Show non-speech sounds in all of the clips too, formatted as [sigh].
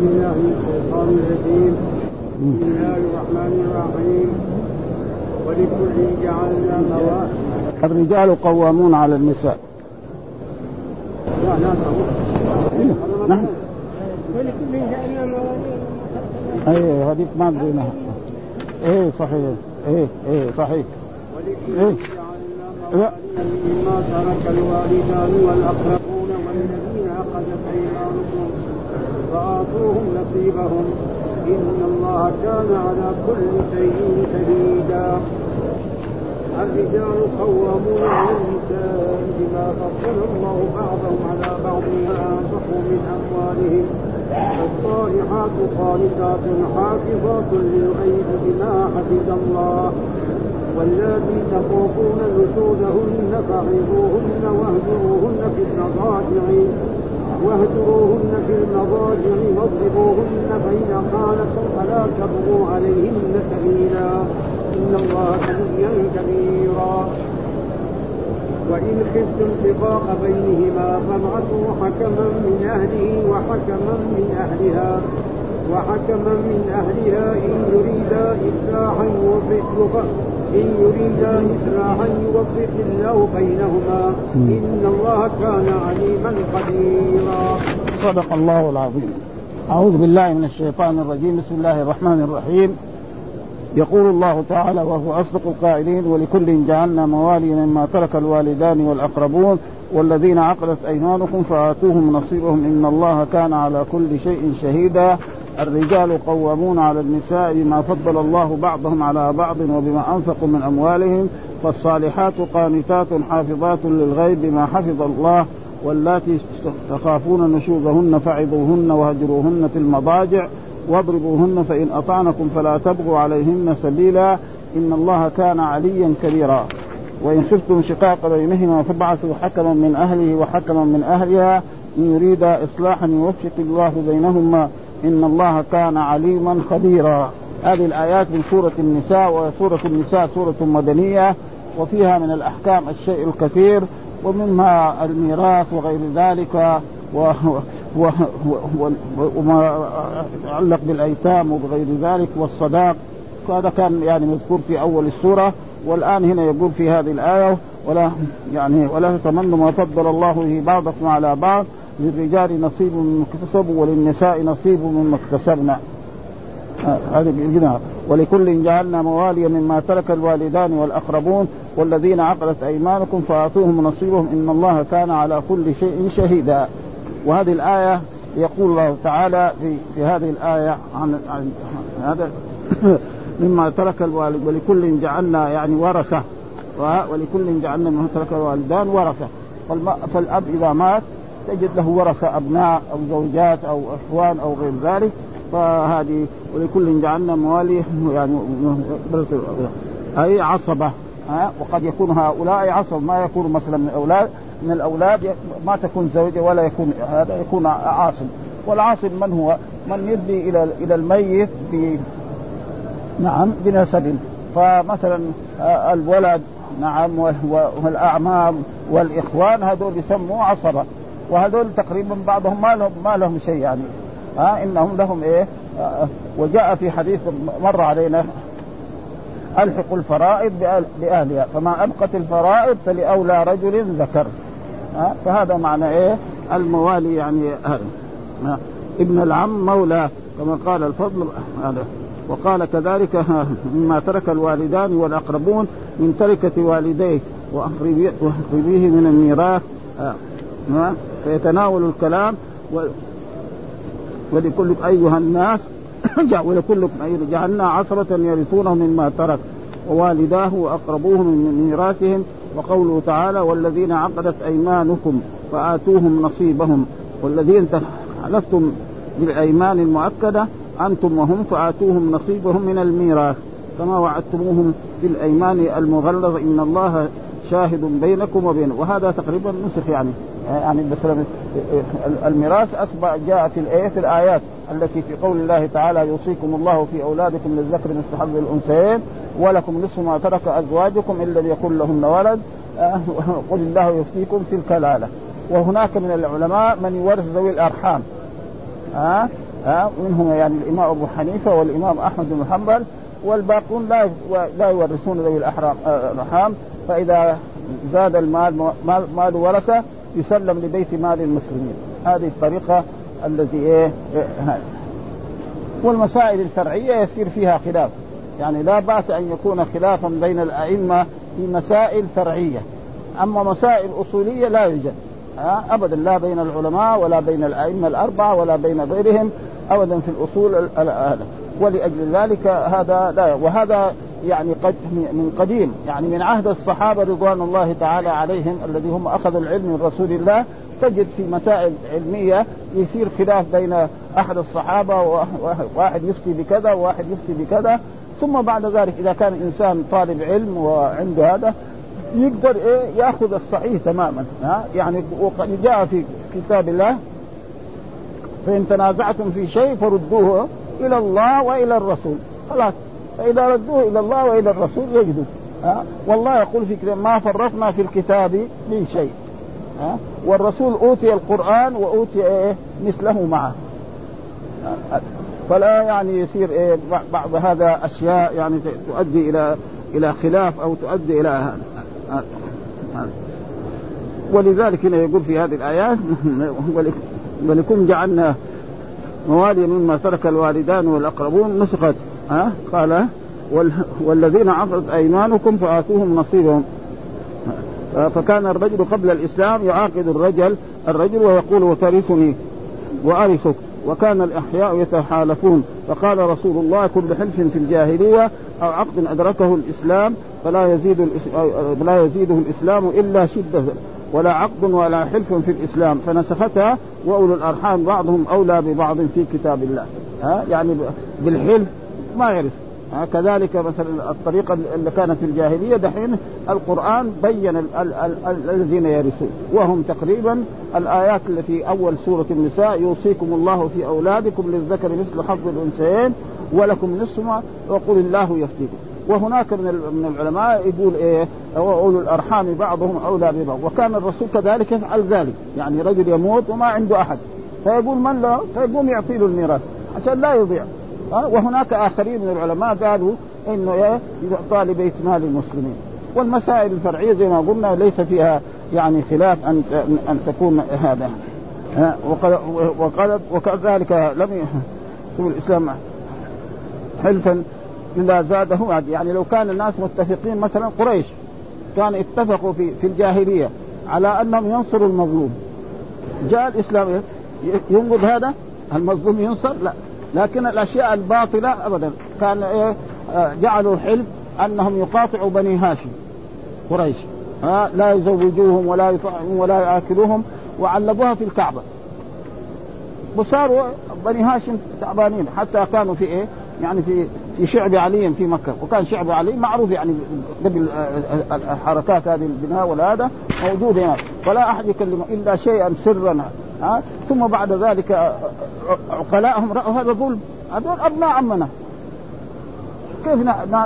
بالله من الشيطان الرجيم. بسم الله الرحمن الرحيم. ولكل جعلنا مواد الرجال قوامون على النساء. نعم ولكل جعلنا مواد إيه هذيك ما بديناها إيه صحيح. إيه إيه صحيح. إيه؟ جعلنا مواليا مما ترك الوالدان والأقربون والذين أخذت ايمانكم فاعطوهم نصيبهم. إن الله كان على كل شيء شهيدا. الرجال قوامون على النساء بما فضل الله بعضهم على بعض وانفقوا من أموالهم. الصالحات قانتات حافظات للغيب بما حفظ الله. واللاتي تخافون نشوزهن فعظوهن واهجروهن في المضاجع واهجروهن في المضاجع واضربوهن فإن خانتم فلا تبغوا عليهن سبيلا. إن الله غنيا كبيرا. وإن خفتم شقاق بينهما فابعثوا حكما من أهله وحكما من أهلها وحكما من أهلها يوفق إن يريدا إصلاحا يوفق الله بينهما إن الله كان عليما قديرا. صدق الله العظيم. أعوذ بالله من الشيطان الرجيم. بسم الله الرحمن الرحيم. يقول الله تعالى وهو أصدق القائلين ولكل جعلنا موالي مما ترك الوالدان والأقربون والذين عقدت أيمانكم فآتوهم نصيبهم إن الله كان على كل شيء شهيدا. الرجال قوامون على النساء بما فضل الله بعضهم على بعض وبما أنفقوا من أموالهم فالصالحات قانتات حافظات للغيب بما حفظ الله واللاتي تخافون نشوزهن فعظوهن وهجروهن في المضاجع واضربوهن فإن أطعنكم فلا تبغوا عليهن سبيلا إن الله كان عليا كبيرا. وإن خفتم شقاق بينهما فابعثوا حكما من أهله وحكما من أهلها إن يريدا إصلاحا يوفق الله بينهما. إن الله كان عليما خبيرا. هذه الآيات من سورة النساء وسورة النساء سورة مدنية وفيها من الأحكام الشيء الكثير ومنها الميراث وغير ذلك و و و وما يتعلق بالأيتام وغير ذلك والصداق. هذا كان يعني مذكور في أول السورة والآن هنا يقول في هذه الآية ولا يعني ولا تتمنوا ما فضل الله به بعضكم على بعض. للرجال نصيب مما اكتسبوا وللنساء نصيب مما اكتسبنا. بإذنها ولكل جعلنا مواليا مما ترك الوالدان والأقربون والذين عقدت أيمانكم فأعطوهم نصيبهم. إن الله كان على كل شيء شهيدا. وهذه الآية يقول الله تعالى في في هذه الآية عن, عن هذا [coughs] مما ترك الوالد. ولكل جعلنا يعني ورثة. ولكل جعلنا مما ترك الوالدان ورثة. فالأب إذا مات تجد له ورثة أبناء أو زوجات أو إخوان أو غير ذلك فهذه ولكل جعلنا موالي يعني أي عصبة ها؟ وقد يكون هؤلاء عصب ما يكون مثلا من الاولاد من الأولاد ما تكون زوجة ولا يكون هذا يكون عاصم والعاصم من هو؟ من يدلي إلى إلى الميت ب نعم بنسب فمثلا الولد نعم والأعمام والإخوان هذول يسموا عصبة. وهذول تقريبا بعضهم ما لهم ما لهم شيء يعني. ها إنهم لهم إيه؟ وجاء في حديث مر علينا. ألحقوا الفرائض بأهلها فما أبقت الفرائض فلأولى رجل ذكر. ها فهذا معنى إيه؟ الموالي يعني هذا ابن العم مولى كما قال الفضل هذا. وقال كذلك مما ترك الوالدان والأقربون من تركة والديه واقربيه من الميراث. فيتناول الكلام ولكل أيها الناس [coughs] ولكلكم جعلنا عصرة يرثونه مما ترك ووالداه وأقربوه من ميراثهم وقوله تعالى والذين عقدت أيمانكم فآتوهم نصيبهم والذين حلفتم بالأيمان المؤكدة أنتم وهم فآتوهم نصيبهم من الميراث. كما وعدتموهم في الايمان المغلظة إن الله شاهد بينكم وبين وهذا تقريبا نسخ يعني. يعني مثلا الميراث أصبح جاء في الايه في الآيات التي في قول الله تعالى يوصيكم الله في أولادكم للذكر مثل حظ الانثيين ولكم نصف ما ترك أزواجكم ان لم يكن لهن ولد. [laughs] قل الله يفتيكم في الكلالة. وهناك من العلماء من يورث ذوي الأرحام. ها؟ ها؟ منهم يعني الإمام أبو حنيفة والإمام أحمد بن حنبل والباقون لا لا يورثون ذوي الأحرام الأرحام. فإذا زاد المال مال ورثة يسلم لبيت مال المسلمين. هذه الطريقة التي إيه, إيه والمسائل الفرعيه يصير فيها خلاف. يعني لا بأس أن يكون خلافا بين الأئمة في مسائل فرعيه أما مسائل أصولية لا يوجد. ابدا لا بين العلماء ولا بين الأئمة الأربعة ولا بين غيرهم ابدا في الأصول هذا. ولأجل ذلك هذا لا وهذا يعني قد من قديم. يعني من عهد الصحابة رضوان الله تعالى عليهم الذي هم اخذوا العلم من رسول الله تجد في مسائل علمية يصير خلاف بين أحد الصحابة وواحد يفتي بكذا وواحد يفتي بكذا. ثم بعد ذلك إذا كان إنسان طالب علم وعنده هذا يقدر إيه؟ يأخذ الصحيح تماما. ها؟ يعني وقد جاء في كتاب الله فإن تنازعتم في شيء فردوه إلى الله وإلى الرسول. خلاص فإذا ردوه إلى الله وإلى الرسول يجدوا ها؟ والله يقول في كتاب ما فرطنا في الكتاب من شيء. ها؟ والرسول أوتي القرآن وأوتي إيه؟ مثله معه. فلا يعني يصير إيه؟ بعض هذا أشياء يعني تؤدي إلى إلى خلاف أو تؤدي إلى هذا ولذلك هنا يقول في هذه الايات [laughs] ولكم جعلنا موالي مما ترك الوالدان والأقربون نسخت ها؟ قال والذين عقدت أيمانكم فآتوهم نصيبهم. فكان الرجل قبل الإسلام يعاقد الرجل الرجل ويقول وترثني وأرثك. وكان الأحياء يتحالفون فقال رسول الله كل حلف في الجاهلية أو عقد أدركه الإسلام فلا يزيد فلا يزيده الإسلام إلا شدة ولا عقد ولا حلف في الإسلام. فنسختها وأولو الأرحام بعضهم أولى ببعض في كتاب الله. ها؟ يعني بالحلف ما يرث. كذلك مثلا الطريقة اللي كانت في الجاهلية دحين القرآن بين الذين يرثون. وهم تقريبا الآيات التي أول سورة النساء يوصيكم الله في أولادكم للذكر مثل حظ الأنثيين ولكم نصف ما وقل الله يفتيكم. وهناك من من العلماء يقول إيه أولو الأرحام بعضهم أولى ببعض. وكان الرسول كذلك يفعل ذلك. يعني رجل يموت وما عنده أحد. فيقول من له؟ فيقوم يعطي له الميراث عشان لا يضيع. وهناك آخرين من العلماء قالوا إنه إيه؟ يعطى لبيت مال المسلمين والمسائل الفرعية زي ما قلنا ليس فيها يعني خلاف أن أن تكون هذا. وقد وقد وكذلك لم يكون الإسلام حلفا إلا زاده يعني لو كان الناس متفقين مثلا قريش كان اتفقوا في في الجاهلية على أنهم ينصروا المظلوم. جاء الإسلام ينقض هذا؟ المظلوم ينصر؟ لا. لكن الأشياء الباطلة ابدا. كان إيه؟ آه، جعلوا حلف أنهم يقاطعوا بني هاشم قريش. ها لا يزوجوهم ولا يطعمون ولا يأكلوهم وعلقوها في الكعبة. وصاروا بني هاشم تعبانين. حتى كانوا في إيه؟ يعني في في شعب علي في مكة. وكان شعب علي معروف يعني قبل آه، آه، الحركات هذه البناء والهذا موجود هنا فلا أحد يكلمه إلا شيئا سرا. ها؟ ثم بعد ذلك عقلاءهم رأوا هذا ظلم هذول أبناء عمنا كيف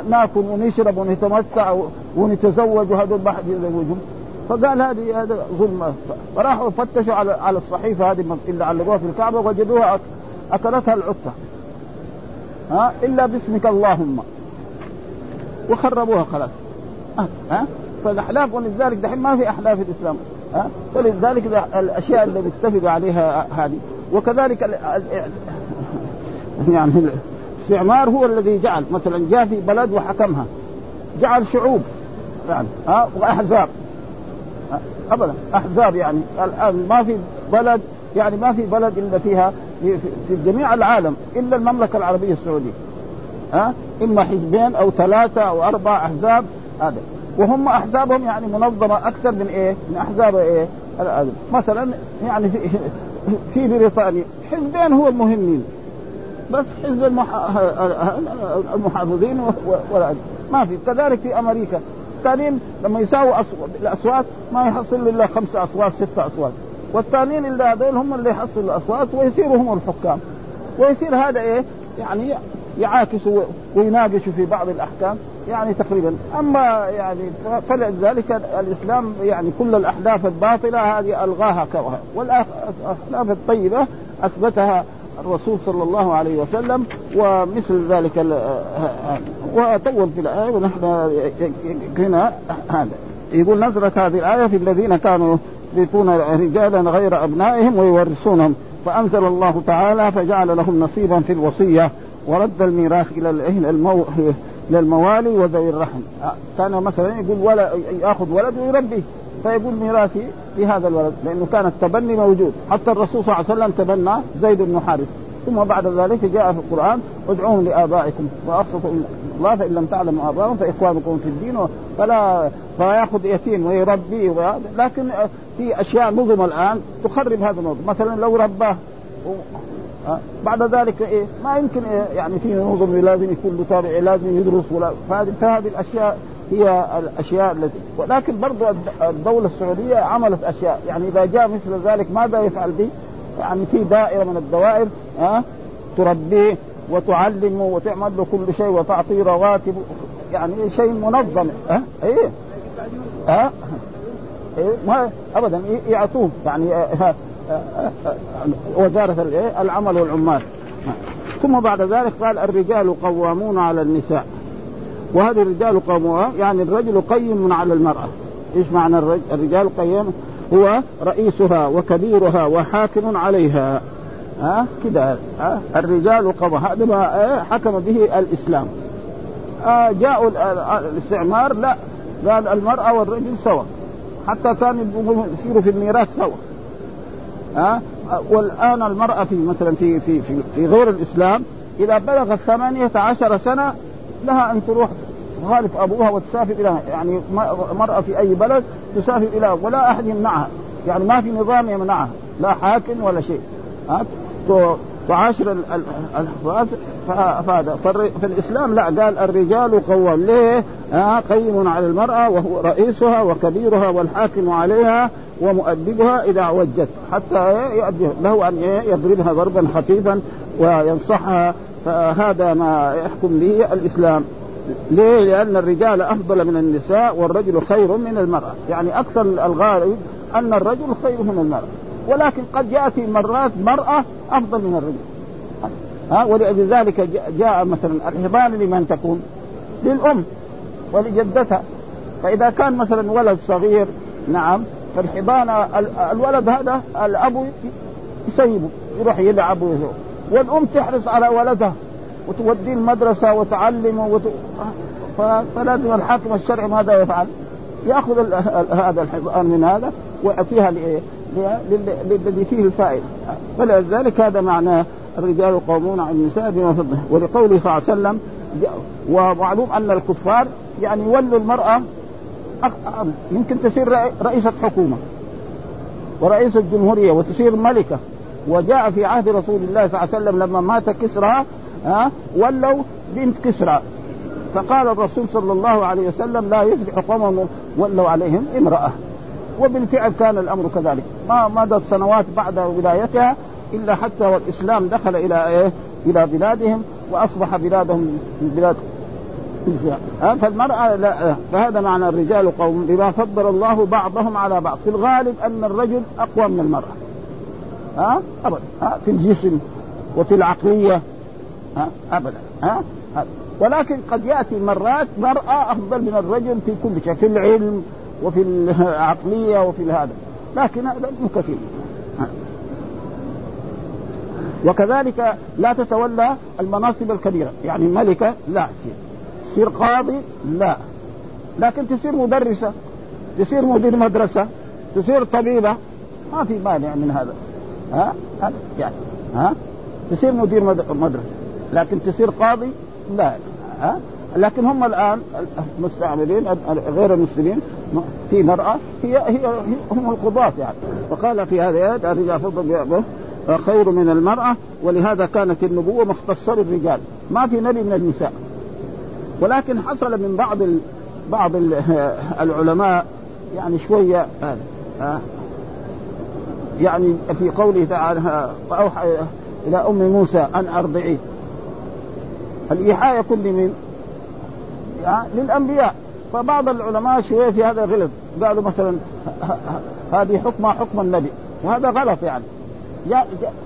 ناكل ونشرب ونتمتع ونتزوج وهذول ما حد يزوجهم؟ فقال هذه هذا ظلم. فراحوا فتشوا على على الصحيفة هذه اللي علقوها في الكعبة وجدوها أكلتها العتة. ها؟ إلا باسمك اللهم. وخربوها خلاص. ها؟ فالأحلاف ولذلك دحين ما في أحلاف الإسلام. ها؟ فلذلك الأشياء اللي بيتفق عليها هذه. وكذلك يعني الاستعمار هو الذي جعل. مثلا جاء في بلد وحكمها. جعل شعوب. يعني ها؟ وأحزاب. ابدا. أحزاب يعني. الآن ما في بلد يعني ما في بلد إلا فيها في جميع العالم إلا المملكة العربية السعودية. ها؟ إما حزبين أو ثلاثة أو أربع أحزاب. هذا. وهم أحزابهم يعني منظمة أكثر من إيه؟ من أحزاب إيه؟ مثلا يعني في [laughs] في بريطانيا حزبين هو المهمين بس حزب [laughs] المحافظين ولا ما في. كذلك في أمريكا. الثانيين لما يساووا الأصوات ما يحصل إلا خمس أصوات ست أصوات. والثانيين اللي هذول هم اللي يحصلوا الأصوات ويصيروا هم الحكام. ويصير هذا إيه؟ يعني يعاكسوا ويناقشوا في بعض الأحكام يعني تقريبا. أما يعني فلذلك الإسلام يعني كل الأحداث الباطلة هذه ألغاها كرها. والأحداث الطيبة أثبتها الرسول صلى الله عليه وسلم ومثل ذلك وطول في الآية ونحن هنا هذا. يقول نزلت هذه الآية في الذين كانوا يكون رجالا غير أبنائهم ويورثونهم فأنزل الله تعالى فجعل لهم نصيبا في الوصية. ورد الميراث إلى المو... إلى الموالي وذوي الرحم. كان مثلا يقول ولا يأخذ ولد ويربيه فيقول ميراثي لهذا الولد لأنه كان التبني موجود. حتى الرسول صلى الله عليه وسلم تبنى زيد بن حارث. ثم بعد ذلك جاء في القرآن ادعوهم لآبائكم وابسطوا الله فإن لم تعلموا ابائهم فإخوانكم في الدين فلا فيأخذ يتيم ويربيه لكن في أشياء نظم الآن تخرب هذا النظم مثلا لو رباه بعد ذلك إيه؟ ما يمكن إيه؟ يعني في نظم لازم يكون له تابع لازم يدرس ولا فهذه الأشياء هي الأشياء التي ولكن برضو الدولة السعودية عملت أشياء. يعني إذا جاء مثل ذلك ماذا يفعل به؟ يعني في دائرة من الدوائر ها؟ تربيه وتعلمه وتعمل له كل شيء وتعطيه رواتب يعني شيء منظم ها؟ إيه؟ ها؟ إيه؟ ما ابدا يعطوه. يعني [laughs] وزارة العمل والعمال. ثم بعد ذلك قال الرجال قوامون على النساء. وهذه الرجال قوامون يعني الرجل قيم على المرأة. إيش معنى الرجال قيم هو رئيسها وكبيرها وحاكم عليها. ها؟ كده. ها؟ الرجال قوام هذا ما حكم به الإسلام. آه جاءوا الاستعمار لا. قال المرأة والرجل سوا. حتى كان يصيروا في الميراث سوا. ها؟ والآن المرأة في مثلا في في في, في غير الإسلام إذا بلغت ثمانية عشر سنة لها أن تروح تخالف أبوها وتسافر إلى يعني مرأة في أي بلد تسافر إلى ولا أحد يمنعها يعني ما في نظام يمنعها. لا حاكم ولا شيء. ها؟ تعاشر فهذا في الاسلام لا قال الرجال قوام ليه؟ قيم على المرأة وهو رئيسها وكبيرها والحاكم عليها. ومؤدبها إذا وجت حتى يؤدي له أن يضربها ضربا خفيفا وينصحها فهذا ما يحكم به الإسلام ليه؟ لأن الرجال أفضل من النساء والرجل خير من المرأة، يعني أكثر الغالب أن الرجل خير من المرأة، ولكن قد يأتي مرات مرأة أفضل من الرجل. ها ولذلك جاء مثلا الحضان لمن تكون؟ للأم ولجدتها، فإذا كان مثلا ولد صغير نعم فالحضانة الولد هذا الأب يسيبه يروح يلعب والأم تحرص على ولدها وتوديه المدرسة وتعلمه وت... فلازم الحاكم الشرعي ماذا يفعل؟ يأخذ هذا الحضان من هذا ويعطيها للذي فيه الفائدة. فلذلك هذا معناه الرجال قومون على النساء بما فضله. ولقوله صلى الله عليه وسلم ومعلوم أن الكفار يعني يولوا المرأة يمكن تصير رئيسة حكومة ورئيسة جمهورية وتصير ملكة. وجاء في عهد رسول الله صلى الله عليه وسلم لما مات كسرى ها ولوا بنت كسرى. فقال الرسول صلى الله عليه وسلم لا يفلح قوم ولوا عليهم امرأة. وبالفعل كان الأمر كذلك. ما مضت سنوات بعد ولايتها إلا حتى والإسلام دخل إلى إيه؟ إلى بلادهم وأصبح بلادهم بلاد فالمرأة لا فهذا معنى الرجال قوم بما فضل الله بعضهم على بعض. في الغالب أن الرجل أقوى من المرأة. ها؟ أبدا. ها؟ في الجسم وفي العقلية. ها؟ أبدا. ها؟ ولكن قد يأتي مرات مرأة أفضل من الرجل في كل شيء في العلم وفي العقلية وفي هذا. لكن هذا مو كثير وكذلك لا تتولى المناصب الكبيرة. يعني ملكة لا تصير تصير قاضي لا. لكن تصير مدرسة تصير مدير مدرسة تصير طبيبة. ما في مانع من هذا. ها؟ يعني ها؟ تصير مدير مدرسة. لكن تصير قاضي لا. ها؟ لكن هم الآن المستعملين غير المسلمين في مرأة هي هي هم القضاة يعني. وقال في هذه الرجال فضل خير من المرأة. ولهذا كانت النبوة مختصة بالرجال ما في نبي من النساء. ولكن حصل من بعض ال... بعض ال... [laughs] العلماء يعني شوية هذا يعني في قوله تعالى فاوحى إلى أم موسى أن ارضعيه الإيحاء يكون لمن؟ يعني للأنبياء. فبعض العلماء شوية في هذا غلط. قالوا مثلا [laughs] هذه حكمها حكم النبي. وهذا غلط يعني.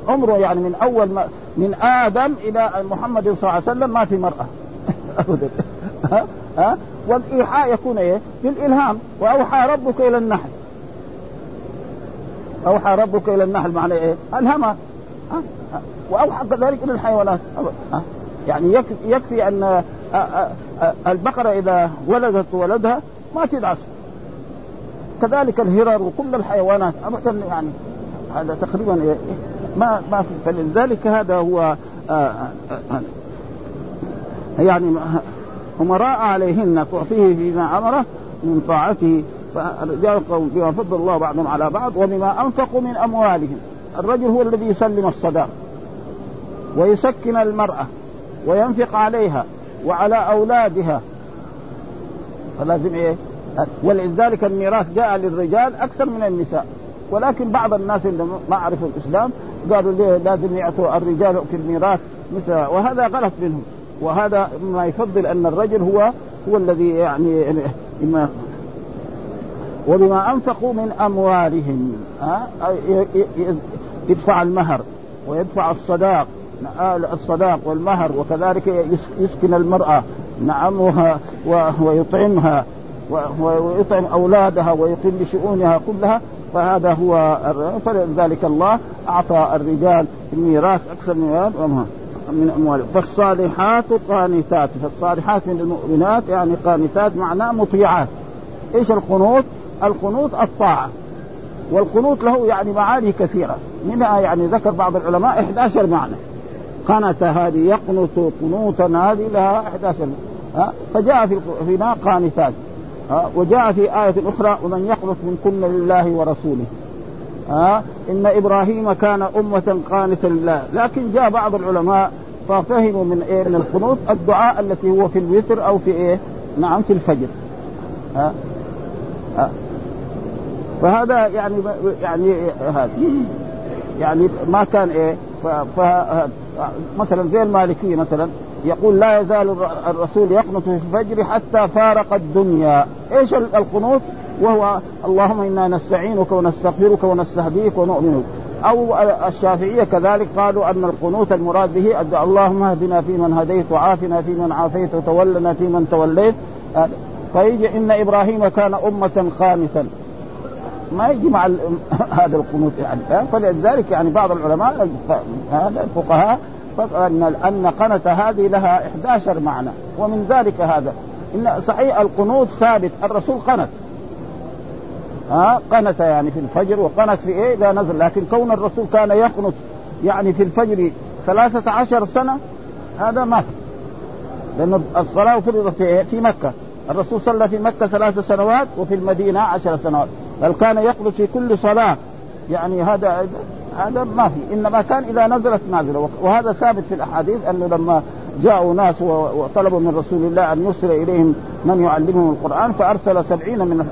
عمره يعني من أول ما من آدم إلى محمد صلى الله عليه وسلم ما في مرأة. ابدا ها؟ ها؟ والإيحاء يكون إيه؟ بالإلهام. وأوحى ربك إلى النحل. أوحى ربك إلى النحل معنى إيه؟ الهمها وأوحى كذلك إلى الحيوانات. يعني يكفي, يكفي أن البقرة إذا ولدت ولدها ما تدعس. كذلك الهرر وكل الحيوانات. ابدا يعني هذا تقريبا إيه؟ ما ما فلذلك هذا هو يعني أمراء عليهن تعطيه فيما أمره من طاعته فالرجال بما فضل الله بعضهم على بعض وبما أنفقوا من أموالهم. الرجل هو الذي يسلم الصداق ويسكن المرأة وينفق عليها وعلى أولادها. فلازم إيه؟ ولذلك الميراث جاء للرجال أكثر من النساء. ولكن بعض الناس اللي ما عرفوا الإسلام قالوا ليه لازم يعطوا الرجال في الميراث؟ مثل وهذا غلط منهم. وهذا ما يفضل أن الرجل هو هو الذي يعني وبما أنفقوا من أموالهم يدفع المهر ويدفع الصداق الصداق والمهر وكذلك يسكن المرأة نعم ويطعمها ويطعم أولادها ويقيم بشؤونها كلها فهذا هو فلذلك الله أعطى الرجال الميراث أكثر من من أموالهم. فالصالحات قانتات. فالصالحات من المؤمنات يعني قانتات معناه مطيعات. إيش القنوت؟ القنوت الطاعة. والقنوت له يعني معاني كثيرة. منها يعني ذكر بعض العلماء 11 معنى. قنت هذه يقنط قنوتا هذه لها 11 ها؟ فجاء في هنا قانتات. ها؟ وجاء في آية أخرى ومن يقنط منكن لله ورسوله. ها؟ إن إبراهيم كان أمة قانتا لله لكن جاء بعض العلماء ففهموا من إيه؟ من القنوت الدعاء التي هو في الوتر أو في إيه؟ نعم في الفجر. ها؟ ها؟ فهذا يعني يعني هذا. يعني ما كان إيه؟ مثلا زي المالكية مثلا يقول لا يزال الرسول يقنط في الفجر حتى فارق الدنيا. إيش القنوت وهو اللهم إنا نستعينك ونستغفرك ونستهديك ونؤمن بك أو الشافعية كذلك قالوا أن القنوت المراد به اللهم اهدنا فيمن هديت وعافنا فيمن عافيت وتولنا فيمن توليت. فيجي إن إبراهيم كان أمة قانتا ما يجي مع [laughs] هذا القنوت يعني فلذلك يعني بعض العلماء هذا الفقهاء أن أن قنت هذه لها 11 معنى ومن ذلك هذا. إن صحيح القنوت ثابت الرسول قنت. ها قنت يعني في الفجر وقنت في إيه؟ اذا نزل. لكن كون الرسول كان يقنت يعني في الفجر ثلاثة عشر سنة هذا ما لأن الصلاة فرضت في, إيه؟ في مكة. الرسول صلى في مكة ثلاث سنوات وفي المدينة عشر سنوات. بل كان يقنت في كل صلاة. يعني هذا هذا ما في. إنما كان إذا نزلت نازلة. وهذا ثابت في الأحاديث انه لما جاءوا ناس وطلبوا من رسول الله أن يرسل إليهم من يعلمهم القرآن فأرسل سبعين من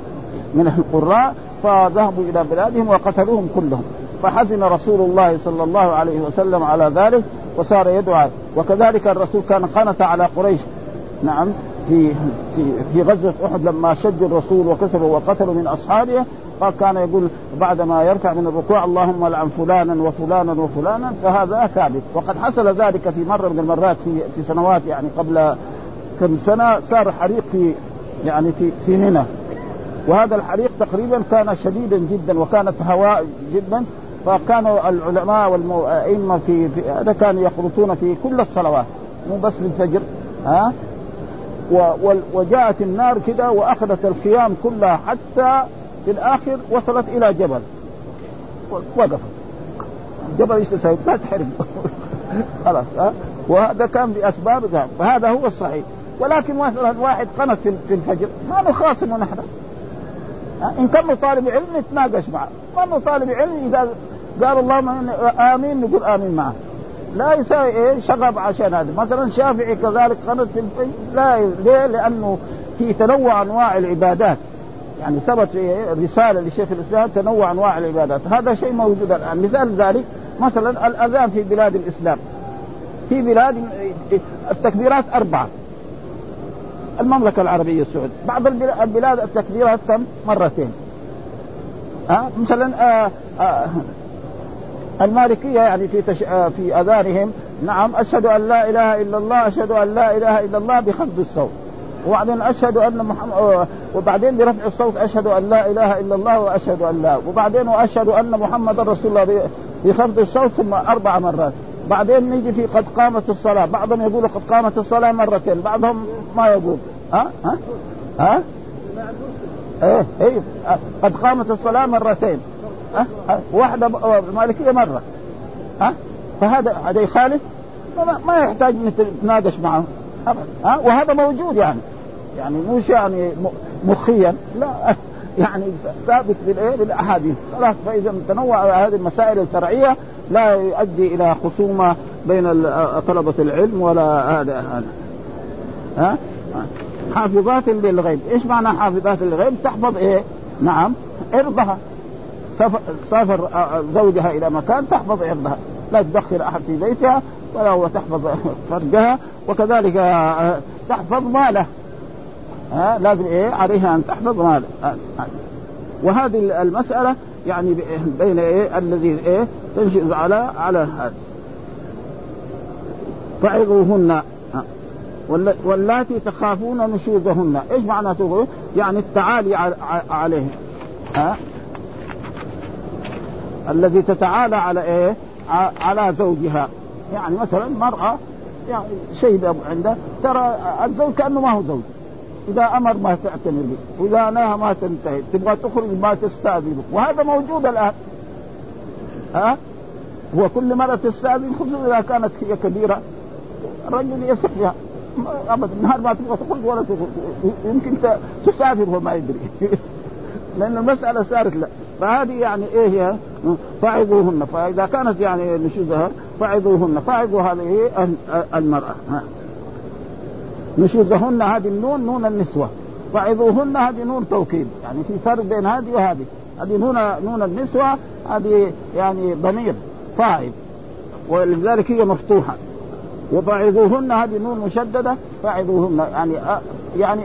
من القراء فذهبوا إلى بلادهم وقتلوهم كلهم. فحزن رسول الله صلى الله عليه وسلم على ذلك وصار يدعو. وكذلك الرسول كان قنت على قريش. نعم في في في غزوة أحد لما شجوا الرسول وكسروا وقتلوا من أصحابه فكان يقول بعد ما يرفع من الركوع اللهم لعن فلانا وفلانا وفلانا فهذا ثابت. وقد حصل ذلك في مرة من المرات في في سنوات يعني قبل كم سنة صار حريق في يعني في في منى. وهذا الحريق تقريبا كان شديدا جدا وكانت هواء جدا فكانوا العلماء والأئمة في, هذا كانوا يخلطون في كل الصلوات مو بس للفجر ها؟ وجاءت النار كده وأخذت الخيام كلها حتى في الآخر وصلت إلى جبل. وقفت. جبل إيش تسوي؟ ما تحرم. [laughs] خلاص ها؟ وهذا كان بأسباب ذهب. فهذا هو الصحيح. ولكن مثلا واحد قنت في الفجر. ما نخاصم نحن إن كان طالب علم نتناقش معه. ما طالب علم إذا قال اللهم آمين نقول آمين معه. لا يساوي إيه شغب عشان هذا. مثلا الشافعي كذلك في لا ليه؟ لأنه في تنوع أنواع العبادات. يعني ثبت رسالة لشيخ الإسلام تنوع أنواع العبادات. هذا شيء موجود الآن. مثال ذلك مثلا الأذان في بلاد الإسلام. في بلاد التكبيرات أربعة. المملكة العربية السعودية. بعض البلاد التكبيرات كم مرتين. ها؟ أه؟ مثلا آه، آه، المالكيه يعني في تش... آه، في أذانهم. نعم أشهد أن لا إله إلا الله أشهد أن لا إله إلا الله بخفض الصوت. وبعدين أشهد أن محمد وبعدين برفع الصوت أشهد أن لا إله إلا الله وأشهد أن لا. وبعدين واشهد أن محمد رسول الله بخفض الصوت ثم أربع مرات. بعدين نيجي في قد قامت الصلاة. بعضهم يقولوا قد قامت الصلاة مرتين بعضهم ما يقول. ها؟ ها؟ ها؟ إيه إيه. قد قامت الصلاة مرتين. ها؟ واحدة مالكية مرة. ها؟ فهذا هذا يخالف؟ ما يحتاج نتناقش معه ها؟ وهذا موجود يعني. يعني مش يعني مخيا. لا. [laughs] يعني ثابت بالإيه؟ بالأحاديث. خلاص فإذا تنوع هذه المسائل الفرعية لا يؤدي إلى خصومة بين طلبة العلم ولا هذا ها؟ حافظات للغيب. إيش معنى حافظات للغيب؟ تحفظ إيه؟ نعم عرضها سافر زوجها إلى مكان تحفظ عرضها لا تدخل أحد في بيتها ولا هو تحفظ [laughs] فرجها وكذلك تحفظ ماله. ها؟ لازم إيه؟ عليها أن تحفظ ماله. وهذه المسألة يعني بين إيه؟ الذي إيه؟ تنشئ على على هذا. فعظوهن واللاتي تخافون نشوزهن. إيش معنى تقول يعني التعالي عليه ها؟ الذي تتعالى على إيه؟ على زوجها. يعني مثلا مرأة يعني شيء عندة ترى الزوج كأنه ما هو زوج. إذا أمر ما تعتمر به. وإذا نهى ما تنتهي. تبغى تخرج ما تستأذنه. وهذا موجود الآن. ها؟ هو كل مرة تستأذن خصوصا إذا كانت هي كبيرة الرجل يثق بها. ابدا النهار ما تبغى تخرج ولا تخرج. يمكن تسافر وهو ما يدري. [laughs] لأن المسألة صارت لا. فهذه يعني إيه هي؟ فعظوهن فإذا كانت يعني نشوزها فعظوهن فعظوا هذه المرأة. نشوزهن هذه النون نون النسوة. فعظوهن هذه نون توكيد. يعني في فرق بين هذه وهذه. هذه نون نون النسوة هذه يعني ضمير فاعل ولذلك هي مفتوحة. وفعظوهن هذه نون مشددة فعظوهن يعني يعني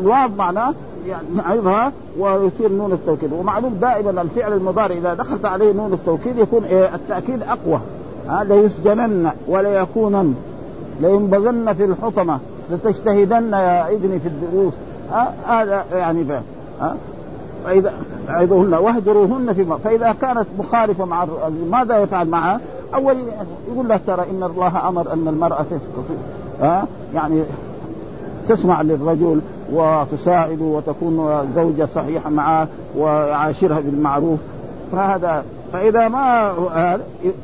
الواو معناه يعني عظها ويصير نون التوكيد. ومعلوم دائما الفعل المضارع إذا دخلت عليه نون التوكيد يكون إيه التأكيد أقوى. ها ليسجنن ولا يكونن لينبغن في الحطمة لتجتهدن يا ابني في الدروس. هذا يعني ها فاذا واهجروهن في فإذا كانت مخالفة مع ماذا يفعل معها؟ أول يقول له ترى إن الله أمر أن المرأة ها؟ يعني تسمع للرجل وتساعده وتكون زوجة صحيحة معه ويعاشرها بالمعروف. فهذا فإذا ما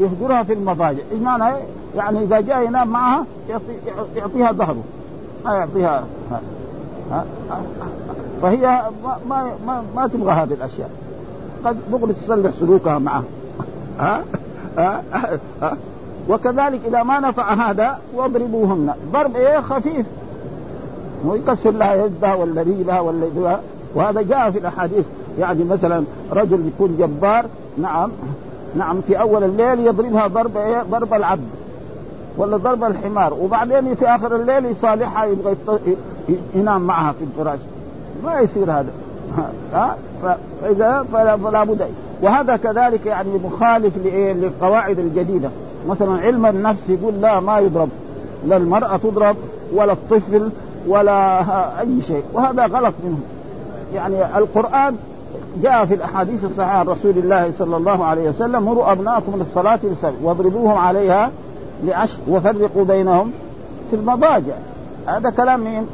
يهجرها في المضاجع إيش معنى؟ يعني إذا جاء ينام معها يعطيها ظهره ما يعطيها ها؟ فهي ما ما ما, تبغى هذه الأشياء. قد بغض تصلح سلوكها معه. ها؟ ها, ها؟ وكذلك إذا ما نفع هذا واضربوهن. ضرب إيه؟ خفيف. ويكسر لها يدها ولا رجلها ولا يدها وهذا جاء في الأحاديث. يعني مثلا رجل يكون جبار. نعم. نعم في أول الليل يضربها ضرب إيه؟ ضرب العبد. ولا ضرب الحمار. وبعدين في آخر الليل يصالحها يبغى ينام معها في الفراش. ما يصير هذا. [laughs] ها؟ فإذا فلا, فلا بد. وهذا كذلك يعني مخالف للقواعد الجديدة. مثلا علم النفس يقول لا ما يضرب. لا المرأة تضرب ولا الطفل ولا [laughs] أي شيء. وهذا غلط منهم يعني القرآن جاء في الأحاديث الصحيحة عن رسول الله صلى الله عليه وسلم مروا أبناءكم للصلاه لسبع واضربوهم عليها لعشر وفرقوا بينهم في المضاجع. هذا كلام مين؟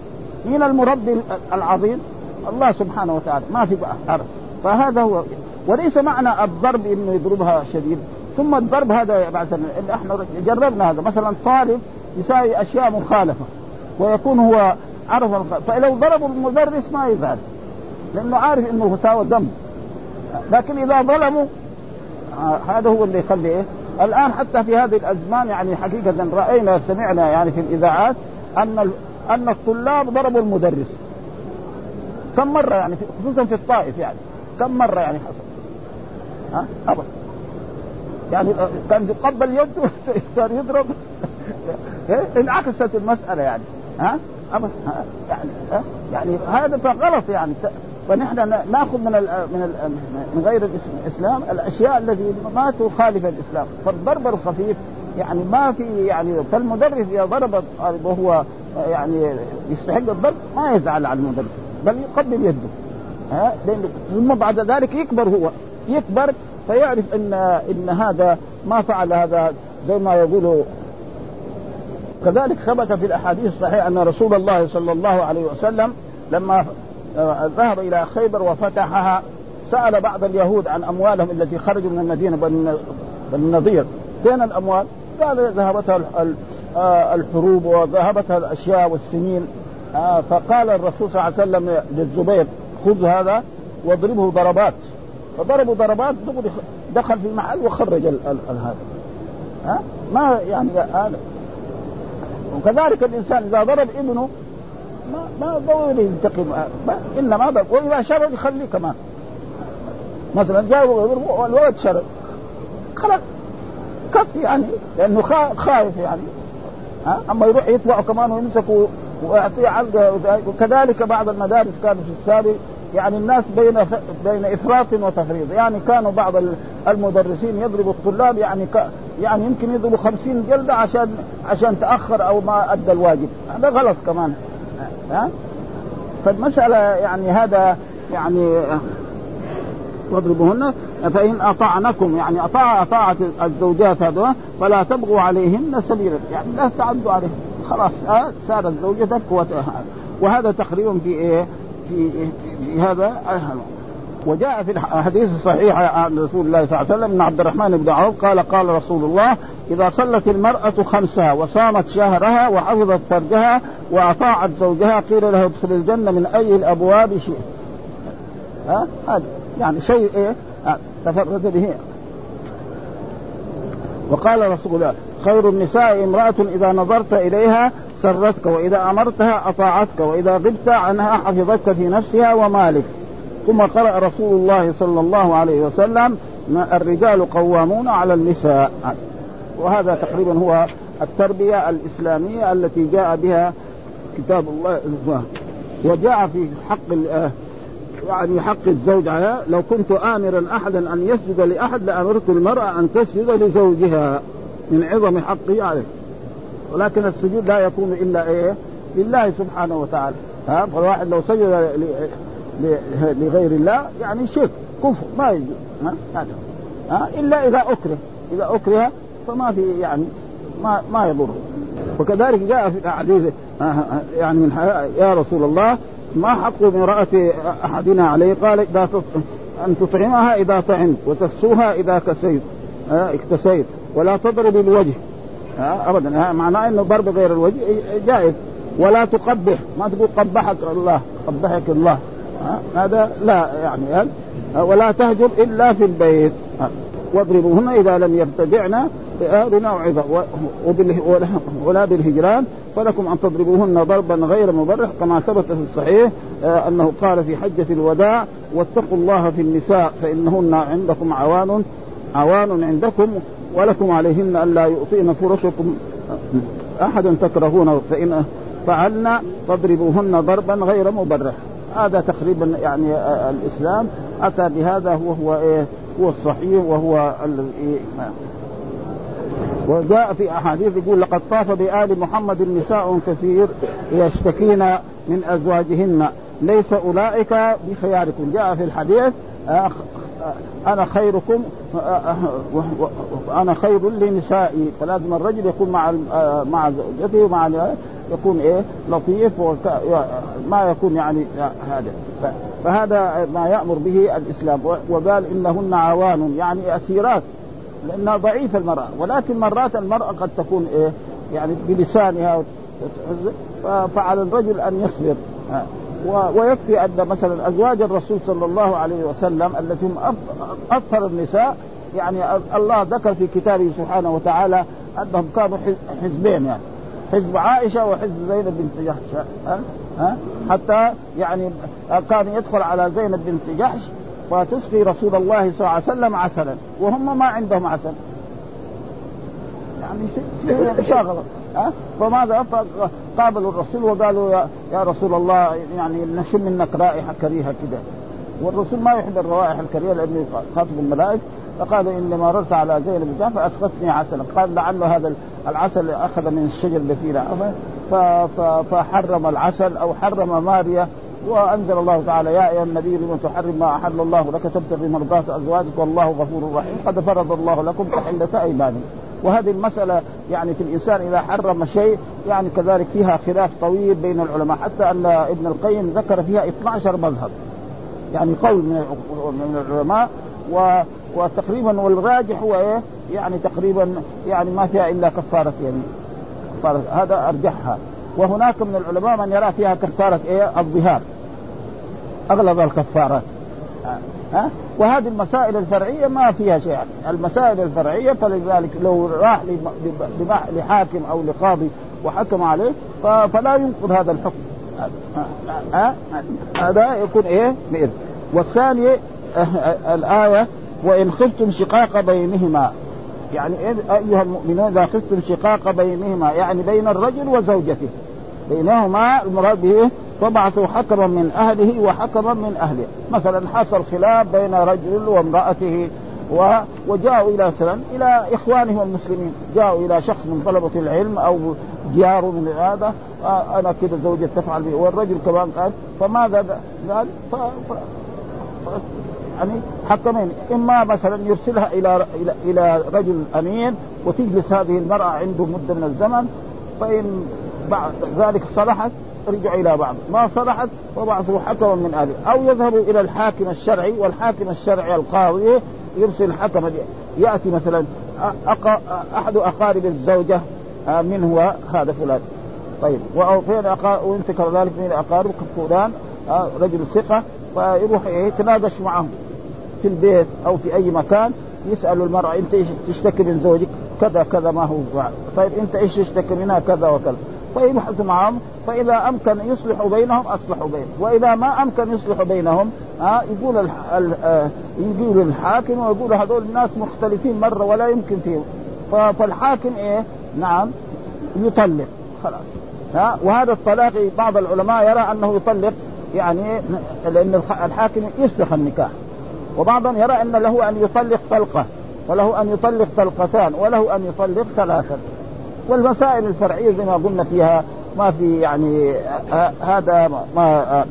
مين المربي العظيم؟ الله سبحانه وتعالى. ما في حرف فهذا هو. وليس معنى الضرب إنه يضربها شديد. ثم الضرب هذا بعد إحنا جربنا هذا. مثلا طالب يساوي أشياء مخالفة. ويكون هو عرف. فلو ضربوا المدرس ما يزعل لأنه عارف إنه ساوى دم لكن إذا ظلموا آه هذا هو اللي يخلي إيه؟ الآن حتى في هذه الأزمان يعني حقيقة رأينا سمعنا يعني في الإذاعات أن أن الطلاب ضربوا المدرس. كم مرة يعني خصوصا في الطائف يعني كم مرة يعني حصل؟ ها؟ ابدا يعني كان يقبل يده [laughs] صار يضرب. [laughs] انعكست المسألة يعني. ها؟ ابدا يعني ها؟ يعني هذا فغلط يعني. فنحن نأخذ من ال من ال من غير الإسلام الأشياء التي ما تخالف الإسلام. فالضرب الخفيف يعني ما في يعني فالمدرس إذا ضرب وهو يعني يستحق الضرب ما يزعل على المدرس. بل يقبل يده. ها؟ ثم بعد ذلك يكبر هو. يكبر فيعرف ان إن هذا ما فعل هذا زي ما يقولوا. كذلك ثبت في الأحاديث الصحيحة أن رسول الله صلى الله عليه وسلم لما آه، ذهب إلى خيبر وفتحها سأل بعض اليهود عن أموالهم التي خرجوا من المدينة بن النضير فين الأموال؟ قال ذهبتها آه، الحروب وذهبتها الأشياء والسنين. آه، فقال الرسول صلى الله عليه وسلم للزبير خذ هذا واضربه ضربات. فضربوا ضربات دخل في المحل وخرج هذا. ها؟ ما يعني هذا وكذلك الإنسان إذا ضرب ابنه ما ما ضروري ينتقم انما ضرب. وإذا شرد يخليه كمان. مثلا جاء والولد شرد خلاص. كف يعني لأنه خايف يعني. ها؟ أما يروح يطلع كمان ويمسكوا ويعطيه علقه وكذلك بعض المدارس كانوا في السابق يعني الناس بين بين إفراط وتفريط. يعني كانوا بعض المدرسين يضربوا الطلاب يعني ك يعني يمكن يضربوا خمسين جلدة عشان عشان تأخر أو ما أدى الواجب. هذا غلط كمان. ها؟ فالمسألة يعني هذا يعني واضربوهن. فإن أطعنكم يعني أطاع أطاعت الزوجات هذا فلا تبغوا عليهن سبيلا. يعني لا تعدوا عليهن. خلاص آه صارت زوجتك وهذا تقريبا في إيه؟ في, في هذا. وجاء في الحديث الصحيح عن رسول الله صلى الله عليه وسلم من عبد الرحمن بن عوف قال قال رسول الله إذا صلت المرأة خمسها وصامت شهرها وحفظت فرجها وأطاعت زوجها قيل له ادخل الجنة من أي الأبواب شئت. ها؟ هذا يعني شيء إيه؟ تفرد به. وقال رسول الله خير النساء امرأة إذا نظرت إليها سرتك وإذا أمرتها أطاعتك وإذا غبت عنها حفظتك في نفسها ومالك. ثم قرأ رسول الله صلى الله عليه وسلم الرجال قوامون على النساء. وهذا تقريبا هو التربية الإسلامية التي جاء بها كتاب الله. وجاء في حق يعني حق الزوج على لو كنت آمرا أحدا أن يسجد لأحد لأمرت المرأة أن تسجد لزوجها. من عظم حقه عليه ولكن السجود لا يكون إلا إيه؟ لله سبحانه وتعالى. ها؟ فالواحد لو سجد لغير الله يعني شرك كفر ما يجوز. ها؟ ها؟ إلا إذا أكره. إذا أكره فما في يعني ما ما يضره. وكذلك جاء في الاحاديث يعني من يا رسول الله ما حق امرأة أحدنا عليه؟ قال إذا أن تطعمها إذا طعمت وتكسوها إذا كسيت. اكتسيت. ولا تضرب الوجه. أبدا. معناه أنه ضرب غير الوجه جائز. ولا تقبح. ما تقول قبحك الله قبحك الله. هذا لا يعني ولا تهجر إلا في البيت. واضربوهن إذا لم يرتدعن بموعظة ولا بالهجران. فلكم أن تضربوهن ضربا غير مبرح كما ثبت في الصحيح آه، أنه قال في حجة الوداع واتقوا الله في النساء فإنهن عندكم عوان عوان عندكم ولكم عليهن ألا يؤطين فرشكم أحدا تكرهونه فإن فعلنا فاضربوهن ضربا غير مبرح. هذا تقريبا يعني الإسلام أتى بهذا وهو إيه؟ هو الصحيح وهو وجاء في أحاديث يقول لقد طاف بآل محمد نساء كثير يشتكين من أزواجهن. ليس أولئك بخياركم. جاء في الحديث أنا خيركم أنا خير لنسائي فلازم الرجل يكون مع مع زوجته ومع يكون إيه لطيف ما يكون يعني هذا. فهذا ما يأمر به الإسلام وقال إنهن عوان يعني أسيرات لأنها ضعيفة المرأة ولكن مرات المرأة قد تكون إيه يعني بلسانها فعلى الرجل أن يصبر. ويكفي أن مثلا أزواج الرسول صلى الله عليه وسلم التي هم اطهر النساء يعني الله ذكر في كتابه سبحانه وتعالى أنهم كانوا حزبين يعني. حزب عائشة وحزب زينب بنت جحش ها؟ حتى يعني كان يدخل على زينب بنت جحش وتسقي رسول الله صلى الله عليه وسلم عسلا وهم ما عندهم عسل. يعني شيء مشاغله ها؟ فماذا قابلوا الرسول وقالوا يا, يا رسول الله يعني نشم منك رائحة كريهة كذا والرسول ما يحب الروائح الكريهة لأنه خاطب الملائكة. فقال إني مررت على زينب بن فاسقتني عسلا. قال لعله هذا العسل أخذ من الشجر فيه فحرم العسل أو حرم ماريا. وأنزل الله تعالى يا أيها النبي لم تحرم ما أحل الله؟ لك تبتغي مرضات أزواجك والله غفور رحيم. قد فرض الله لكم تحلة أيمانكم. وهذه المسألة يعني في الإنسان إذا حرم شيء يعني كذلك فيها خلاف طويل بين العلماء حتى أن ابن القيم ذكر فيها 12 مذهب. يعني قول من العلماء و وتقريبا والراجح هو إيه؟ يعني تقريبا يعني ما فيها إلا كفارة يمين. كفارة هذا أرجحها. وهناك من العلماء من يرى فيها كفارة إيه؟ الظهار. اغلب الكفارات ها؟ وهذه المسائل الفرعية ما فيها شيء. المسائل الفرعية فلذلك لو راح لحاكم أو لقاضي وحكم عليه فلا ينقض هذا الحكم. هذا يكون إيه؟ بإذن والثاني الآية وإن خفتم شقاق بينهما. يعني أيها المؤمنون إذا خفتم شقاق بينهما يعني بين الرجل وزوجته. بينهما المراد به فبعثوا حكما من أهله وحكما من أهله. مثلا حصل خلاف بين رجل وامرأته و... وجاءوا إلى مثلا إلى إخوانهم المسلمين. جاءوا إلى شخص من طلبة العلم أو جار من هذا آه أنا كذا زوجي تفعل به والرجل كمان قال فماذا قال ف... ف... يعني حكمين. إما مثلا يرسلها إلى إلى إلى رجل أمين وتجلس هذه المرأة عنده مدة من الزمن فإن بعد ذلك صلحت رجع إلى بعض. ما صلحت فبعثوا حكما من اهله أو يذهبوا إلى الحاكم الشرعي والحاكم الشرعي القاضي يرسل حكما. يأتي مثلا أحد أقارب الزوجة آه، من هو؟ هذا فلان. طيب. وفين وانت كذلك من اقارب فلان آه، رجل ثقة فيروح يتناقش معهم في البيت أو في أي مكان يسأل المرأة أنت إيش تشتكي من زوجك؟ كذا كذا ما هو؟ طيب أنت إيش تشتكي منها؟ كذا وكذا. فيبحث معهم فإذا أمكن يصلح بينهم أصلحوا بينهم. وإذا ما أمكن يصلح بينهم ها يقول الح... آه، يقول الحاكم ويقول هذول الناس مختلفين مرة ولا يمكن فيهم. فالحاكم إيه؟ نعم يطلق. خلاص. ها وهذا الطلاق بعض العلماء يرى أنه يطلق يعني لأن الحاكم يفسخ النكاح. وبعضهم يرى أن له أن يطلق طلقة وله أن يطلق طلقتان وله أن يطلق ثلاثا والمسائل الفرعية زي ما قلنا فيها ما في يعني هذا ما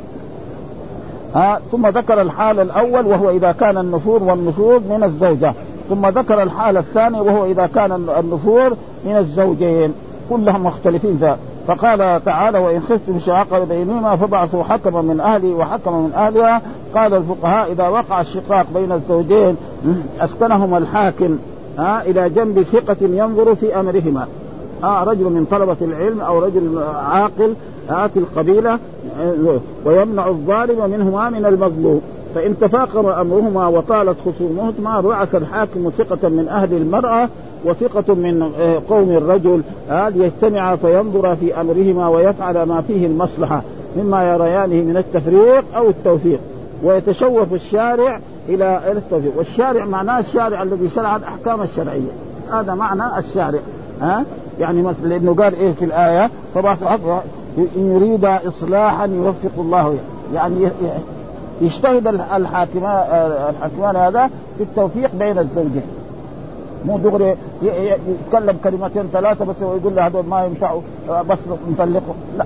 ها ثم ذكر الحال الأول وهو إذا كان النفور والنشوز من الزوجة. ثم ذكر الحال الثاني وهو إذا كان النفور من الزوجين. كلهم مختلفين ذا. فقال تعالى وإن خفتم شقاق بينهما فبعثوا حكما من اهله وحكما من أهلها. قال الفقهاء إذا وقع الشقاق بين الزوجين أسكنهما الحاكم ها إلى جنب ثقة ينظر في أمرهما. آه رجل من طلبة العلم أو رجل عاقل آه في القبيلة آه ويمنع الظالم منهما من المظلوم. فإن تفاقم أمرهما وطالت خصومهما بعث الحاكم ثقة من أهل المرأة وثقة من آه، قوم الرجل. آه ليجتمع فينظر في أمرهما ويفعل ما فيه المصلحة مما يريانه من التفريق أو التوفيق. ويتشوف الشارع إلى التوفيق. والشارع معناه الشارع الذي شرع الأحكام الشرعية. هذا معنى الشارع. ها يعني مثلا لأنه قال إيه في الآية؟ فبعث إن يريد اصلاحا يوفق الله يعني يجتهد الحاكمان الحاكمان هذا في التوفيق بين الزوجين. مو دغري يتكلم كلمتين ثلاثة بس ويقول له هذول ما ينفعوا بس نطلقهم لا.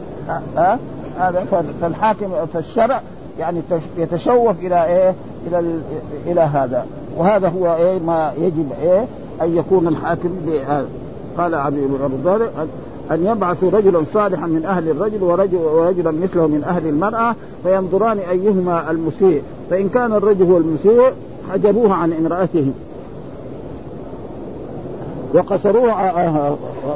ها؟ هذا فالحاكم في الشرع يعني يتشوف إلى إيه؟ إلى إلى هذا. وهذا هو إيه ما يجب إيه؟ أن يكون الحاكم بهذا قال أبو ذر أن يبعثوا رجلا صالحا من أهل الرجل ورجل ورجلا مثله من أهل المرأة فينظران أيهما المسيء. فإن كان الرجل هو المسيء حجبوه عن امرأته. وقصروه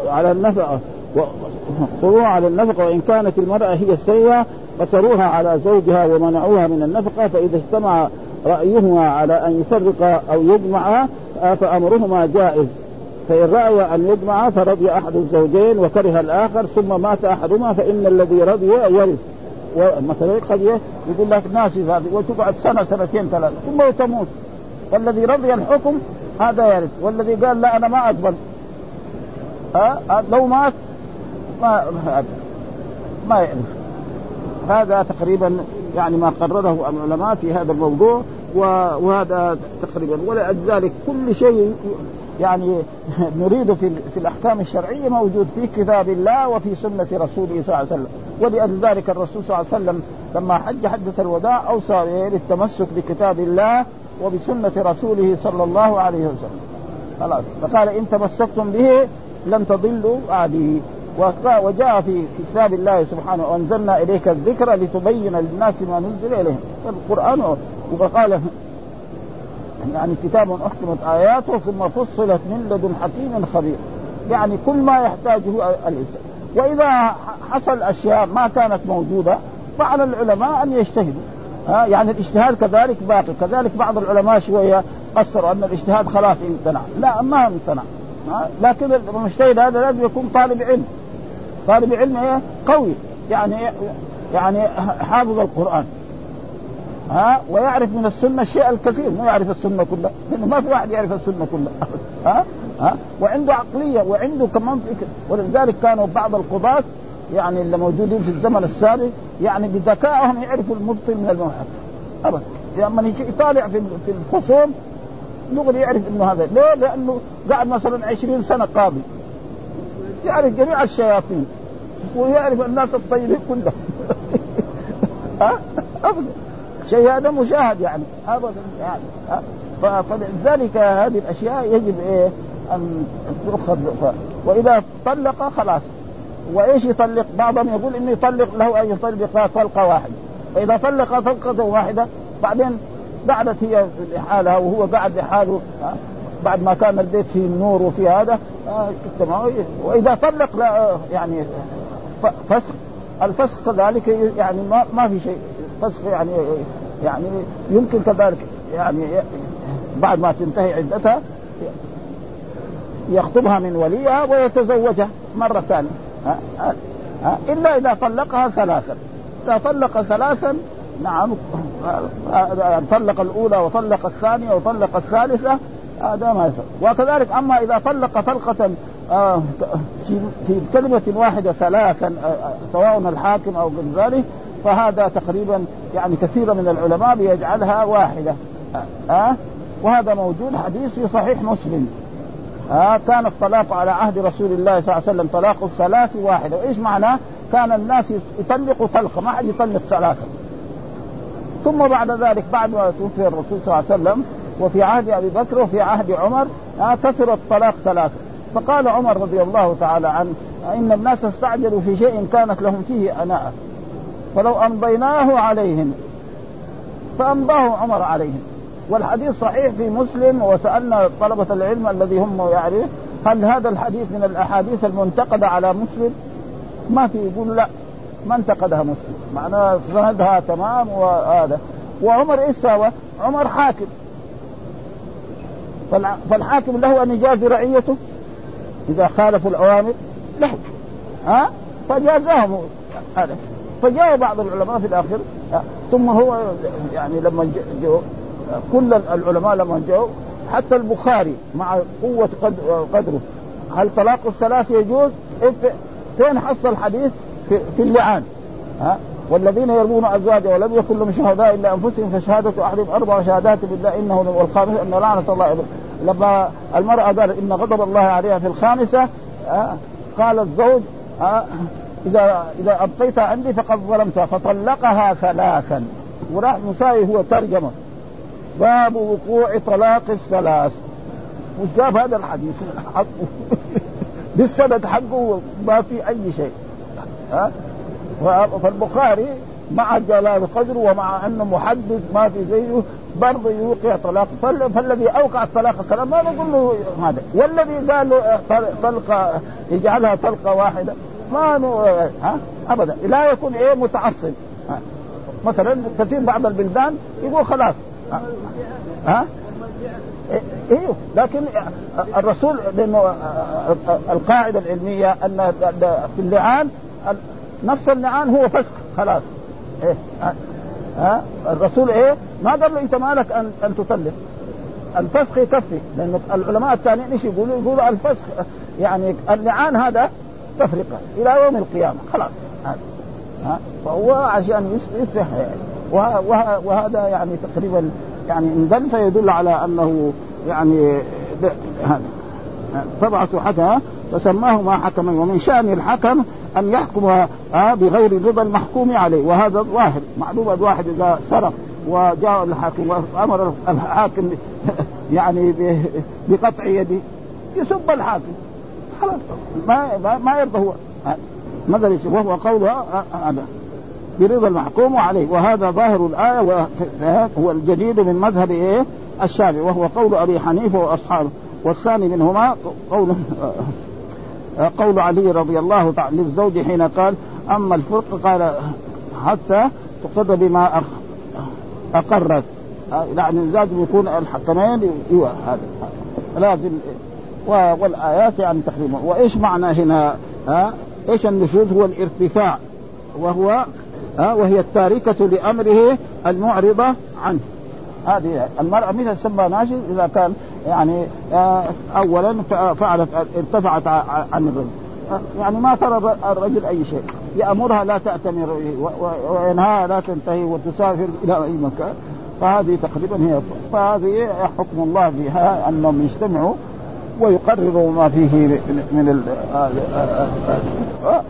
على النفقة. وقصروها على النفقة وإن كانت المرأة هي السيئة قصروها على زوجها ومنعوها من النفقة فإذا اجتمع رأيهما على أن يفرق أو يجمع فأمرهما جائز. فإن رأي أن يجمع فرضي أحد الزوجين وكره الآخر ثم مات أحدهما فإن الذي رضي يرث. مثلا قد يقول لك ناسي هذه وتقعد سنة سنتين ثلاثة ثم تموت والذي رضي الحكم هذا يرث والذي قال لا أنا ما أقبل. ها؟ لو مات ما ما يرث. هذا تقريبا يعني ما قرره العلماء في هذا الموضوع وهذا تقريبا. ولذلك كل شيء يعني [laughs] نريد في في الأحكام الشرعية موجود في كتاب الله وفي سنة رسوله صلى الله عليه وسلم. ولأجل ذلك الرسول صلى الله عليه وسلم لما حج حجة الوداع أوصى بالتمسك بكتاب الله وبسنة رسوله صلى الله عليه وسلم. خلاص. فقال إن تمسكتم به لن تضلوا بعدي وجاء في كتاب الله سبحانه وأنزلنا إليك الذكر لتبين للناس ما نزل إليهم. القرآن وقال يعني كتاب أحكمت آياته ثم فصلت من لدن حكيم خبير. يعني كل ما يحتاجه الإنسان. وإذا حصل أشياء ما كانت موجودة فعلى العلماء أن يجتهدوا. ها يعني الاجتهاد كذلك باقي. كذلك بعض العلماء شوية قصروا أن الاجتهاد خلاص امتنع لا ما امتنع لكن المجتهد هذا لازم يكون طالب علم. طالب علم إيه؟ قوي. يعني يعني حافظ القرآن. ها؟ ويعرف من السنة الشيء الكثير ما يعرف السنة كلها لأنه ما في واحد يعرف السنة كلها. ها؟ ها؟ وعنده عقلية وعنده كمان فكر. ولذلك كانوا بعض القضاة يعني اللي موجودين في الزمن السابق يعني بذكائهم يعرفوا المبطل من الموحد ابدا. لما يطالع في في الخصوم دغري يعرف إنه هذا. ليه؟ لأنه قعد مثلا 20 سنة قاضي. يعرف جميع الشياطين. ويعرف الناس الطيبين كلهم. [laughs] ها؟ ابدا. شيء هذا مشاهد يعني. ابدا يعني فلذلك هذه الأشياء يجب إيه أن تؤخذ. وإذا طلق خلاص. وإيش يطلق؟ بعضهم يقول إنه يطلق له أن يطلق طلقة واحدة. فاذا طلق طلقة واحدة بعدين قعدت هي لحالها وهو قاعد لحاله بعد ما كان البيت فيه النور وفي هذا وإذا طلق لا يعني فسخ الفسخ كذلك يعني ما ما في شيء. فسخ يعني يعني يمكن كذلك يعني بعد ما تنتهي عدتها يخطبها من وليها ويتزوجها مرة ثانية. إلا إذا طلقها ثلاثا. إذا طلق ثلاثا نعم طلق الأولى وطلق الثانية وطلق الثالثة هذا ما يصير. وكذلك أما إذا طلق طلقة آه، في كلمة واحدة ثلاثا آه، سواء الحاكم أو غير ذلك فهذا تقريبا يعني كثير من العلماء بيجعلها واحدة. ها؟ أه؟ وهذا موجود حديث في صحيح مسلم. آه كان الطلاق على عهد رسول الله صلى الله عليه وسلم طلاق الثلاث واحدة. وإيش معناه؟ كان الناس يطلقوا طلقة ما حد يطلق ثلاثة. ثم بعد ذلك بعد ما توفي الرسول صلى الله عليه وسلم وفي عهد أبي بكر وفي عهد عمر آه كثر الطلاق ثلاثة. فقال عمر رضي الله تعالى عنه إن الناس استعجلوا في شيء كانت لهم فيه أناءة. فلو أمضيناه عليهم فأمضاه عمر عليهم. والحديث صحيح في مسلم وسألنا طلبة العلم الذي هم يعرف هل هذا الحديث من الأحاديث المنتقدة على مسلم؟ ما في يقول لا ما انتقدها مسلم. معناه سندها تمام وهذا. وعمر إيش سوى؟ عمر حاكم. فالحاكم له أن يجازي رعيته. إذا خالفوا الأوامر له. ها؟ فجازاهم. هذا فجاء بعض العلماء في الآخر ثم هو يعني لما جو كل العلماء لما جاءوا حتى البخاري مع قوة قدره هل طلاق الثلاث يجوز؟ فين حصل الحديث؟ في, في اللعان ها؟ والذين يرمون ازواجه ولم يكن لهم شهداء إلا أنفسهم فشهادة احدهم أربع شهادات بالله إنه والخامس أن لعنة الله لما المرأة قالت إن غضب الله عليها في الخامسة قال الزوج إذا إذا أبقيتها عندي فقد ظلمتها فطلقها ثلاثا. وراح مساوي هو ترجمة. باب وقوع طلاق الثلاث. وش جاب هذا الحديث؟ حقه [laughs] بالسند حقه ما في أي شيء. ها؟ فالبخاري مع جلال قدره ومع أنه محدد ما في زيه برضه يوقع طلاق. فالذي أوقع الطلاق الكلام ما نقول له هذا. والذي قال له طلقة يجعلها طلقة واحدة. ما. ها؟ ابدا. لا يكون إيه متعصب. مثلا كثير بعض البلدان يقول خلاص. ها, ها؟ أيوه لكن الرسول لأنه القاعدة العلمية أن في اللعان نفس اللعان هو فسخ خلاص. إيه ها؟ الرسول إيه؟ ما قال له أنت مالك ان أن تطلق الفسخ يكفي. لأن العلماء الثانيين إيش يقولوا؟ يقولوا الفسخ يعني اللعان هذا تفرقه إلى يوم القيامة خلاص. ها؟ فهو عشان يصلح وهذا يعني تقريبا يعني اندل فيدل على أنه يعني هذا. فبعثوا حكما فسماه ما حكما ومن شأن الحكم أن يحكم بغير رضا المحكوم عليه. وهذا ظاهر معلوم الواحد إذا سرق وجاء الحاكم وأمر الحاكم [laughs] يعني بقطع يده يسب الحاكم. ما ما يرضى هو. ماذا وهو قول هذا برضا المحكوم عليه. وهذا ظاهر الآية هو الجديد من مذهب إيه؟ الشافعي وهو قول أبي حنيفة وأصحابه. والثاني منهما قول قول علي رضي الله تعالى للزوج حين قال أما الفرق قال حتى تقر بما أقرت. يعني لازم يكون الحكمين هذا. لازم والآيات يعني تقريبا وإيش معنى هنا؟ ها؟ إيش النشوز هو الارتفاع. وهو ها؟ وهي التاركة لأمره المعرضة عنه. هذه المرأة مثل تسمى ناشز إذا كان يعني آه، أولا فعلت ارتفعت عن الرجل. يعني ما ترى الرجل أي شيء. يأمرها لا تأتمر وينهاها لا تنتهي وتسافر إلى أي مكان. فهذه تقريبا هي فهذه حكم الله فيها أنهم يجتمعوا ويقرروا ما فيه من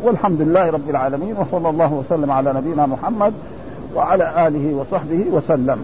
والحمد لله رب العالمين وصلى الله وسلم على نبينا محمد وعلى آله وصحبه وسلم.